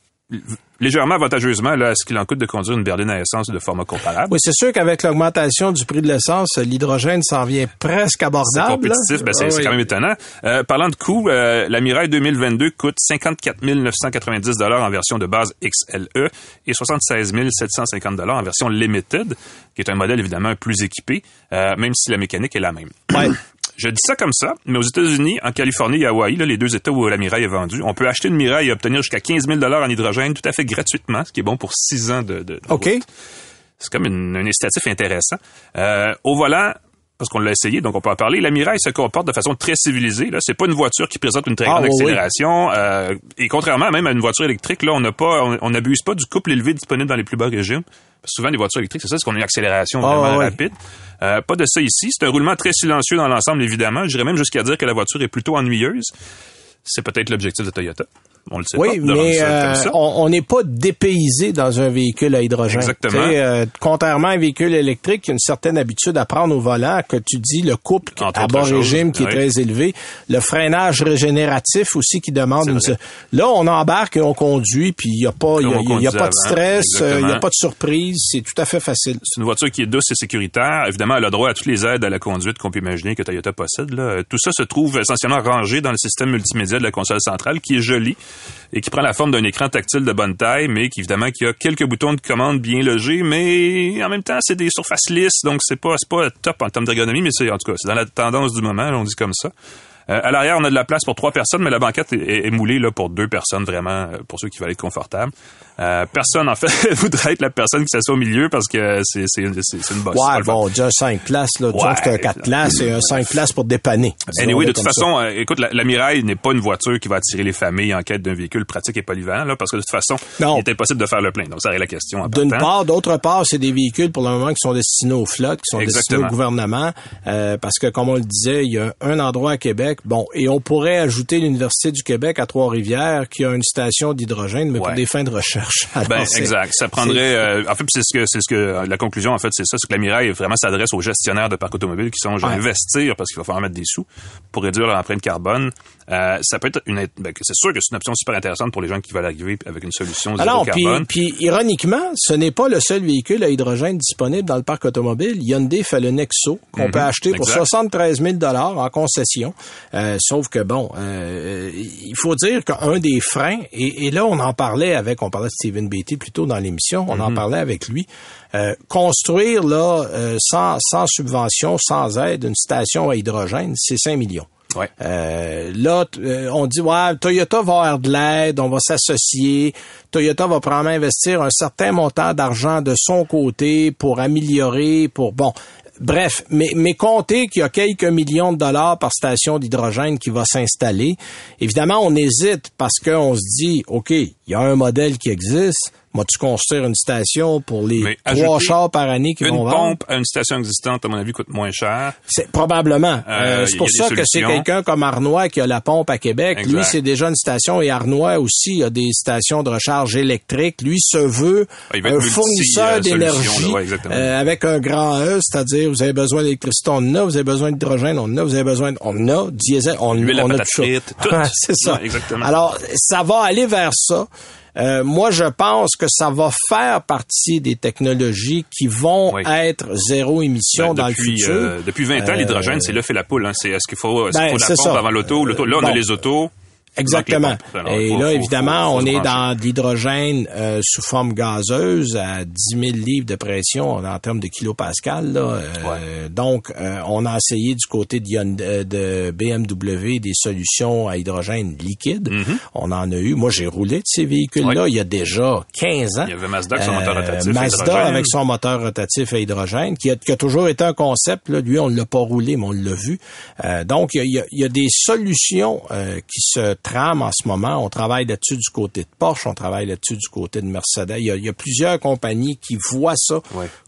légèrement avantageusement là, à ce qu'il en coûte de conduire une berline à essence de format comparable. Oui, c'est sûr qu'avec l'augmentation du prix de l'essence, l'hydrogène s'en vient presque C'est abordable. compétitif, là. ben c'est Ah c'est oui. quand même étonnant. Euh, parlant de coût, euh, la Mirai 2022 coûte 54 990 en version de base XLE et 76 750 en version Limited, qui est un modèle évidemment plus équipé, euh, même si la mécanique est la même. Ouais. Je dis ça comme ça, mais aux États-Unis, en Californie et à Hawaï, là, les deux États où la Mirai est vendue, on peut acheter une Mirai et obtenir jusqu'à 15 000 en hydrogène tout à fait gratuitement, ce qui est bon pour six ans de, de, de OK. C'est comme une- un incitatif intéressant. Euh, au volant, parce qu'on l'a essayé, donc on peut en parler, la Mirai se comporte de façon très civilisée. Là, c'est pas une voiture qui présente une très Ah, grande oui. accélération. euh, et contrairement même à une voiture électrique, là, on n'a pas, on on n'abuse pas du couple élevé disponible dans les plus bas régimes. Souvent, les voitures électriques, c'est ça, c'est qu'on a une accélération Ah, vraiment rapide. Euh, pas de ça ici. C'est un roulement très silencieux dans l'ensemble, évidemment. Je dirais même jusqu'à dire que la voiture est plutôt ennuyeuse. C'est peut-être l'objectif de Toyota. On le sait Oui, pas. mais euh, on n'est pas dépaysé dans un véhicule à hydrogène. Exactement. Euh, contrairement à un véhicule électrique qui a une certaine habitude à prendre au volant, que tu dis le couple Entre à bas régime qui oui. est très élevé, le freinage régénératif aussi qui demande une... Là, on embarque et on conduit, puis il n'y a pas, il y a, il y il y pas de stress, il n'y a pas de surprise, c'est tout à fait facile. C'est une voiture qui est douce et sécuritaire. Évidemment, elle a droit à toutes les aides à la conduite qu'on peut imaginer que Toyota possède. là. Tout ça se trouve essentiellement rangé dans le système multimédia de la console centrale, qui est joli et qui prend la forme d'un écran tactile de bonne taille, mais qui évidemment qui a quelques boutons de commande bien logés, mais en même temps c'est des surfaces lisses, donc c'est pas pas top en termes d'ergonomie, mais c'est en tout cas c'est dans la tendance du moment, on dit comme ça. Euh, à l'arrière, on a de la place pour trois personnes, mais la banquette est, est- est moulée là, pour deux personnes, vraiment, euh, pour ceux qui veulent être confortables. Euh, personne, en fait, voudrait être la personne qui s'assoit au milieu parce que c'est c'est c'est- c'est une bosse. Ouais, bon, déjà 5 places, là. Ouais. c'est un 4 places et un 5 places pour dépanner. Anyway, de toute façon, euh, écoute, la, la Mirai n'est pas une voiture qui va attirer les familles en quête d'un véhicule pratique et polyvalent, là, parce que de toute façon, Non. il est impossible de faire le plein. Donc, ça règle la question. en D'une partant. part, d'autre part, c'est des véhicules pour le moment qui sont destinés aux flottes, qui sont destinés au gouvernement, euh, parce que comme on le disait, il y a un endroit à Québec, bon, et on pourrait ajouter l'université du Québec à Trois-Rivières qui a une station d'hydrogène, mais pour des fins de recherche. Alors, Ben, exact. Ça prendrait. euh, en fait, c'est ce que c'est ce que la conclusion en fait, c'est ça, c'est que la Mirai vraiment s'adresse aux gestionnaires de parcs automobiles qui sont Ouais. investir parce qu'il va falloir mettre des sous pour réduire leur empreinte carbone Euh, ça peut être une, ben, c'est sûr que c'est une option super intéressante pour les gens qui veulent arriver avec une solution zéro Alors, carbone. puis, puis ironiquement, ce n'est pas le seul véhicule à hydrogène disponible dans le parc automobile. Hyundai fait le Nexo qu'on Mhm, peut acheter pour exact. 73 000 dollars en concession. Euh, sauf que bon, euh, il faut dire qu'un des freins et, et là on en parlait avec, on parlait de Stephen Beatty plus tôt dans l'émission, on en Mhm. parlait avec lui. Euh, construire là euh, sans, sans subvention, sans aide, une station à hydrogène, c'est 5 millions. Euh, là, euh, on dit ouais, Toyota va avoir de l'aide, on va s'associer. Toyota va probablement investir un certain montant d'argent de son côté pour améliorer, pour bon. Bref, mais, mais comptez qu'il y a quelques millions de dollars par station d'hydrogène qui va s'installer. Évidemment, on hésite parce qu'on se dit, OK, il y a un modèle qui existe. Vas-tu construire une station pour les Mais trois chars par année qui Une vont vendre? pompe à une station existante, à mon avis, coûte moins cher. C'est probablement. Euh, Euh, c'est pour ça que c'est quelqu'un comme Arnois qui a la pompe à Québec. Exact. Lui, c'est déjà une station et Arnois aussi a des stations de recharge électrique. Lui se veut Ah, un fournisseur euh, d'énergie ouais, euh, avec un grand E, c'est-à-dire vous avez besoin d'électricité, on en a, vous avez besoin d'hydrogène, on en a, vous avez besoin, de, on en a, diesel, on, on a tout ça. c'est ça. Exactement. Alors, ça va aller vers ça. Euh, moi, je pense que ça va faire partie des technologies qui vont Oui. être zéro émission Ben, dans depuis, le futur. euh, depuis 20 ans, Euh, l'hydrogène, c'est l'œuf et la poule. Hein. C'est est-ce qu'il faut, est-ce qu'il Ben, faut avant l'auto? L'auto- Là, on a les autos. Exactement. Et là, évidemment, on est dans de l'hydrogène euh, sous forme gazeuse à 10 000 livres de pression en termes de kilopascal. Là. Euh, Donc, euh, on a essayé du côté de, de BMW des solutions à hydrogène liquide. On en a eu. Moi, j'ai roulé de ces véhicules-là Mm-hmm. Ouais. il y a déjà 15 ans. Il y avait Mazda avec son moteur Euh, rotatif à Mazda hydrogène. avec son moteur rotatif à hydrogène, qui a, qui a toujours été un concept. Là. Lui, on ne l'a pas roulé, mais on l'a vu. Euh, donc, il y a, il y a- il y a des solutions euh, qui se trament en ce moment. On travaille là-dessus du côté de Porsche, on travaille là-dessus du côté de Mercedes. Il y a, il y a plusieurs compagnies qui voient ça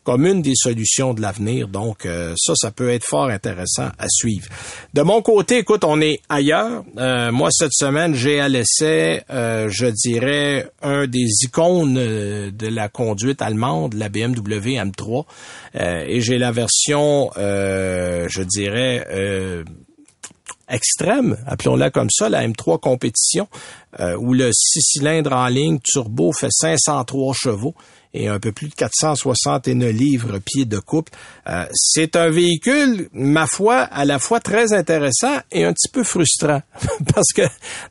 comme une des solutions de l'avenir. Donc, euh, ça, ça peut être fort intéressant à suivre. De mon côté, écoute, on est ailleurs. Euh, moi, cette semaine, j'ai à l'essai, euh, je dirais, un des icônes euh, de la conduite allemande, la BMW M3. Euh, et j'ai la version, euh, je dirais, euh, extrême, appelons-la comme ça, la M3 compétition, euh, où le six cylindres en ligne turbo fait 503 chevaux et un peu plus de 461 livres pieds de couple. Euh, c'est un véhicule, ma foi, à la fois très intéressant et un petit peu frustrant. Parce que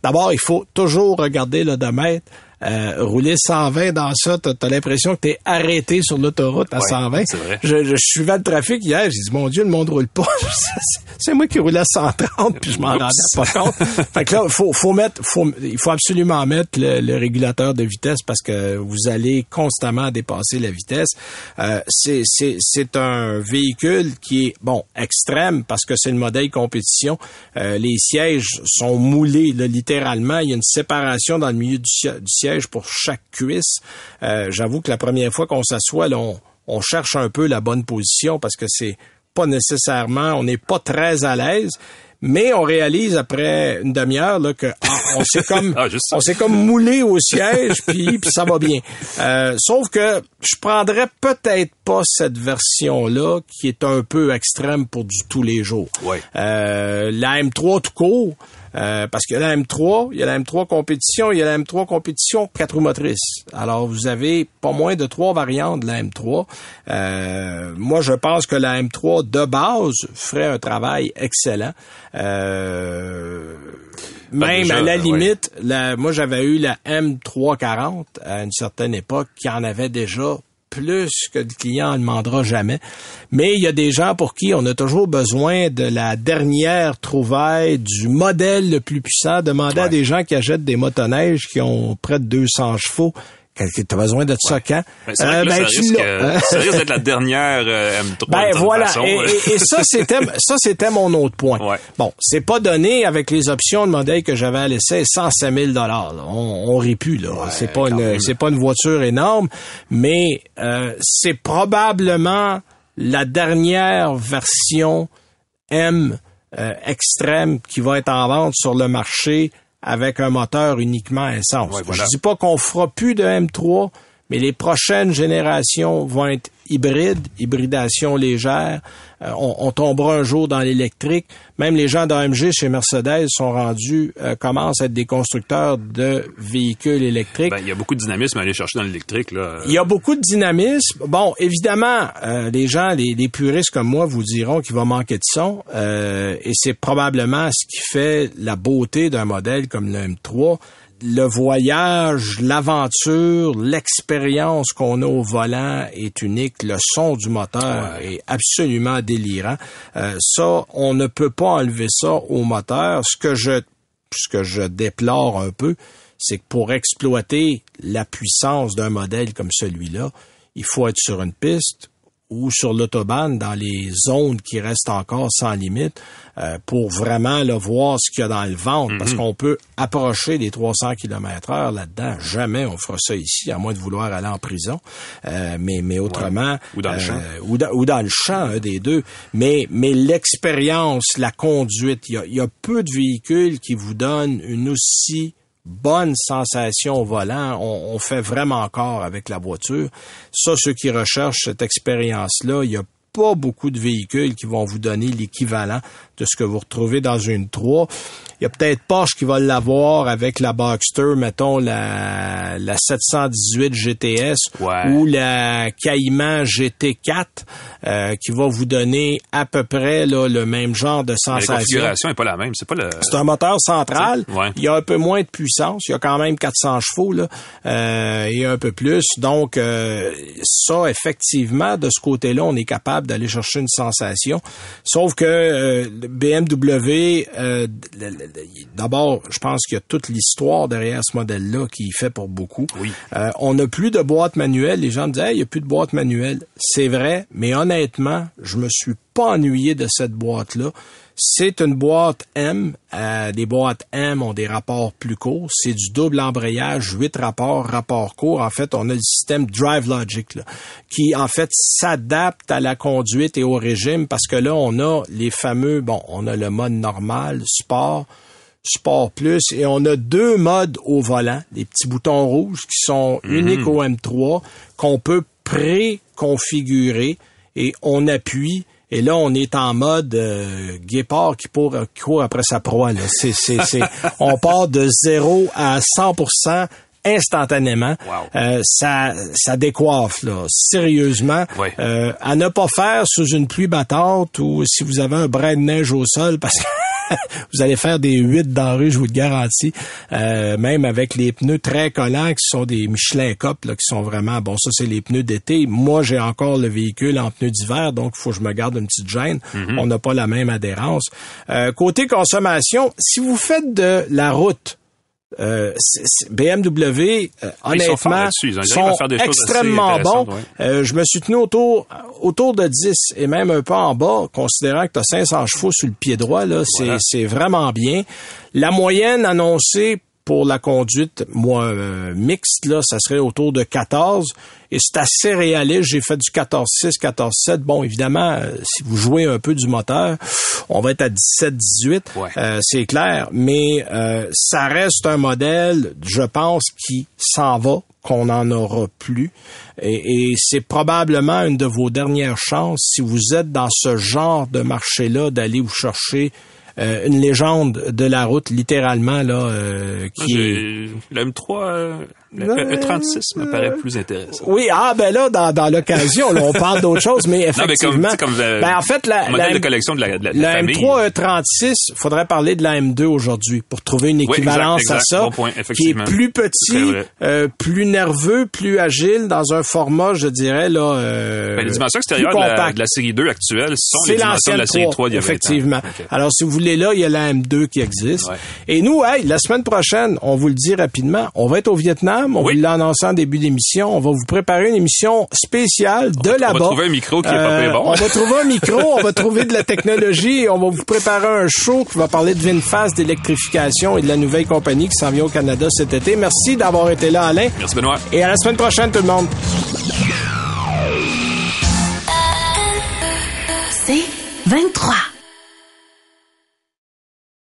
d'abord, il faut toujours regarder l'odomètre. Euh, rouler 120 dans ça, t'as as, l'impression que t'es arrêté sur l'autoroute à Ouais, 120. c'est vrai. Je, je suivais le trafic hier, j'ai dit mon Dieu, le monde roule pas. c'est moi qui roulais à 130 puis je m'en rendais pas compte. fait que là, faut, faut mettre, faut, il faut absolument mettre le, le régulateur de vitesse parce que vous allez constamment dépasser la vitesse. Euh, c'est, c'est, c'est un véhicule qui est bon extrême parce que c'est le modèle compétition. Euh, les sièges sont moulés là, littéralement. Il y a une séparation dans le milieu du, du siège pour chaque cuisse. Euh, j'avoue que la première fois qu'on s'assoit, on, on cherche un peu la bonne position parce que c'est pas nécessairement, on n'est pas très à l'aise. Mais on réalise après une demi-heure que ah, on s'est comme Ah, on s'est comme moulé au siège puis, puis ça va bien. Euh, sauf que je prendrais peut-être pas cette version là qui est un peu extrême pour du tous les jours. Ouais. Euh, la M3 tout court. Euh, parce qu'il y a la M3, il y a la M3 compétition, il y a la M3 compétition quatre roues motrices. Alors vous avez pas moins de trois variantes de la M3. Euh, moi je pense que la M3 de base ferait un travail excellent. Euh, même déjà, à la limite, la, moi j'avais eu la M340 à une certaine époque qui en avait déjà plus que le client ne demandera jamais. Mais il y a des gens pour qui on a toujours besoin de la dernière trouvaille, du modèle le plus puissant. Demandez à Ouais. des gens qui achètent des motoneiges qui ont près de 200 chevaux. T'as besoin de ça quand? Ben, Euh, que là, ben, ça, tu risque, l'as. euh, ça risque d'être la dernière euh, M3. Ben voilà, façon, et, ouais. et- et ça c'était ça c'était mon autre point. Ouais. Bon, c'est pas donné avec les options de modèle que j'avais à l'essai 105 000 dollars. On, on rit plus là. c'est pas une même. c'est pas une voiture énorme, mais euh, c'est probablement la dernière version M euh, extrême qui va être en vente sur le marché avec un moteur uniquement essence. Ouais, voilà. Je dis pas qu'on fera plus de M3, mais les prochaines générations vont être hybrides, hybridation légère. Euh, on, tombera un jour dans l'électrique. Même les gens d'AMG chez Mercedes sont rendus, euh, commencent à être des constructeurs de véhicules électriques. Ben, il y a beaucoup de dynamisme à aller chercher dans l'électrique. Il y a beaucoup de dynamisme. Bon, évidemment, euh, les gens, les, les, puristes comme moi vous diront qu'il va manquer de son. et c'est probablement ce qui fait la beauté d'un modèle comme le M3 le voyage, l'aventure, l'expérience qu'on a au volant est unique. Le son du moteur est absolument délirant. Euh, ça, on ne peut pas enlever ça au moteur. Ce que je, ce que je déplore un peu, c'est que pour exploiter la puissance d'un modèle comme celui-là, il faut être sur une piste ou sur l'autobahn dans les zones qui restent encore sans limite euh, pour vraiment le voir ce qu'il y a dans le ventre parce mhm. qu'on peut approcher les 300 km heure là-dedans. Jamais on fera ça ici, à moins de vouloir aller en prison. Euh, mais, mais autrement... Ou dans le champ. Euh, ou, dans le champ, un des deux. Mais, mais l'expérience, la conduite, il y a, y a peu de véhicules qui vous donnent une aussi bonne sensation au volant. On, fait vraiment encore avec la voiture. Ça, ceux qui recherchent cette expérience-là, il y a pas beaucoup de véhicules qui vont vous donner l'équivalent de ce que vous retrouvez dans une 3. Il y a peut-être Porsche qui va l'avoir avec la Boxster, mettons la, la 718 GTS ou la Cayman GT4 euh, qui va vous donner à peu près là, le même genre de sensation. la configuration n'est pas la même. C'est pas le. C'est un moteur central. Il y a un peu moins de puissance. Il y a quand même 400 chevaux là, euh, et un peu plus. Donc euh, ça, effectivement, de ce côté-là, on est capable d'aller chercher une sensation. Sauf que euh, BMW, euh, d'abord, je pense qu'il y a toute l'histoire derrière ce modèle-là qui fait pour beaucoup. Oui. Euh, on n'a plus de boîte manuelle. Les gens me disent, il n'y a plus de boîte manuelle. C'est vrai, mais honnêtement, je me suis pas ennuyé de cette boîte-là. C'est une boîte M. Euh, les boîtes M ont des rapports plus courts. C'est du double embrayage, huit rapports, rapports courts. En fait, on a le système Drive Logic qui, en fait, s'adapte à la conduite et au régime parce que là, on a les fameux, bon, on a le mode normal, sport, Sport Plus et on a deux modes au volant, des petits boutons rouges qui sont mhm. uniques au M3 qu'on peut préconfigurer et on appuie et là, on est en mode euh, guépard qui, court après sa proie. Là. C'est, c'est, c'est, on part de 0 à 100% instantanément. Euh, ça, ça décoiffe, là, sérieusement. Euh, à ne pas faire sous une pluie battante ou si vous avez un brin de neige au sol, parce que vous allez faire des 8 dans la rue, je vous le garantis. Euh, même avec les pneus très collants qui sont des Michelin là, qui sont vraiment, bon, ça c'est les pneus d'été. Moi, j'ai encore le véhicule en pneus d'hiver, donc il faut que je me garde une petite gêne. Mhm. On n'a pas la même adhérence. Euh, côté consommation, si vous faites de la route, euh, BMW, euh, honnêtement, sont, extrêmement bons. Euh, je me suis tenu autour, autour de 10 et même un peu en bas, considérant que tu as 500 chevaux sur le pied droit. là, C'est vraiment bien. La moyenne annoncée pour la conduite, moi, euh, mixte, là, ça serait autour de 14. Et c'est assez réaliste. J'ai fait du 14-6, 14-7. Bon, évidemment, euh, si vous jouez un peu du moteur, on va être à 17-18. Euh, c'est clair. Mais ça reste un modèle, je pense, qui s'en va qu'on n'en aura plus. Et, et c'est probablement une de vos dernières chances, si vous êtes dans ce genre de marché-là, d'aller vous chercher euh, une légende de la route, littéralement, là, euh, qui est... Le M3, le, 36 me paraît plus intéressant. Oui, ah ben là, dans, dans l'occasion, on parle d'autre chose, mais effectivement... Non, comme, ben, en fait, la, modèle de collection de la, de la, la M3 E36, faudrait parler de la M2 aujourd'hui pour trouver une équivalence à ça, qui est plus petit, euh, plus nerveux, plus agile, dans un format, je dirais, là... Euh, ben, les dimensions extérieures de la, de la, série 2 actuelle sont les dimensions de la série 3 d'il y a Effectivement. Alors, si vous voulez là, il y a la M2 qui existe. Et nous, hey, la semaine prochaine, on vous le dit rapidement, on va être au Vietnam, on vous l'a annoncé en début d'émission. On va vous préparer une émission spéciale de là-bas. On va trouver un micro qui est pas euh, bon. on va trouver un micro, on va trouver de la technologie on va vous préparer un show qui va parler de VinFast, d'électrification et de la nouvelle compagnie qui s'en vient au Canada cet été. Merci d'avoir été là, Alain. Merci, Benoît. Et à la semaine prochaine, tout le monde. C'est 23.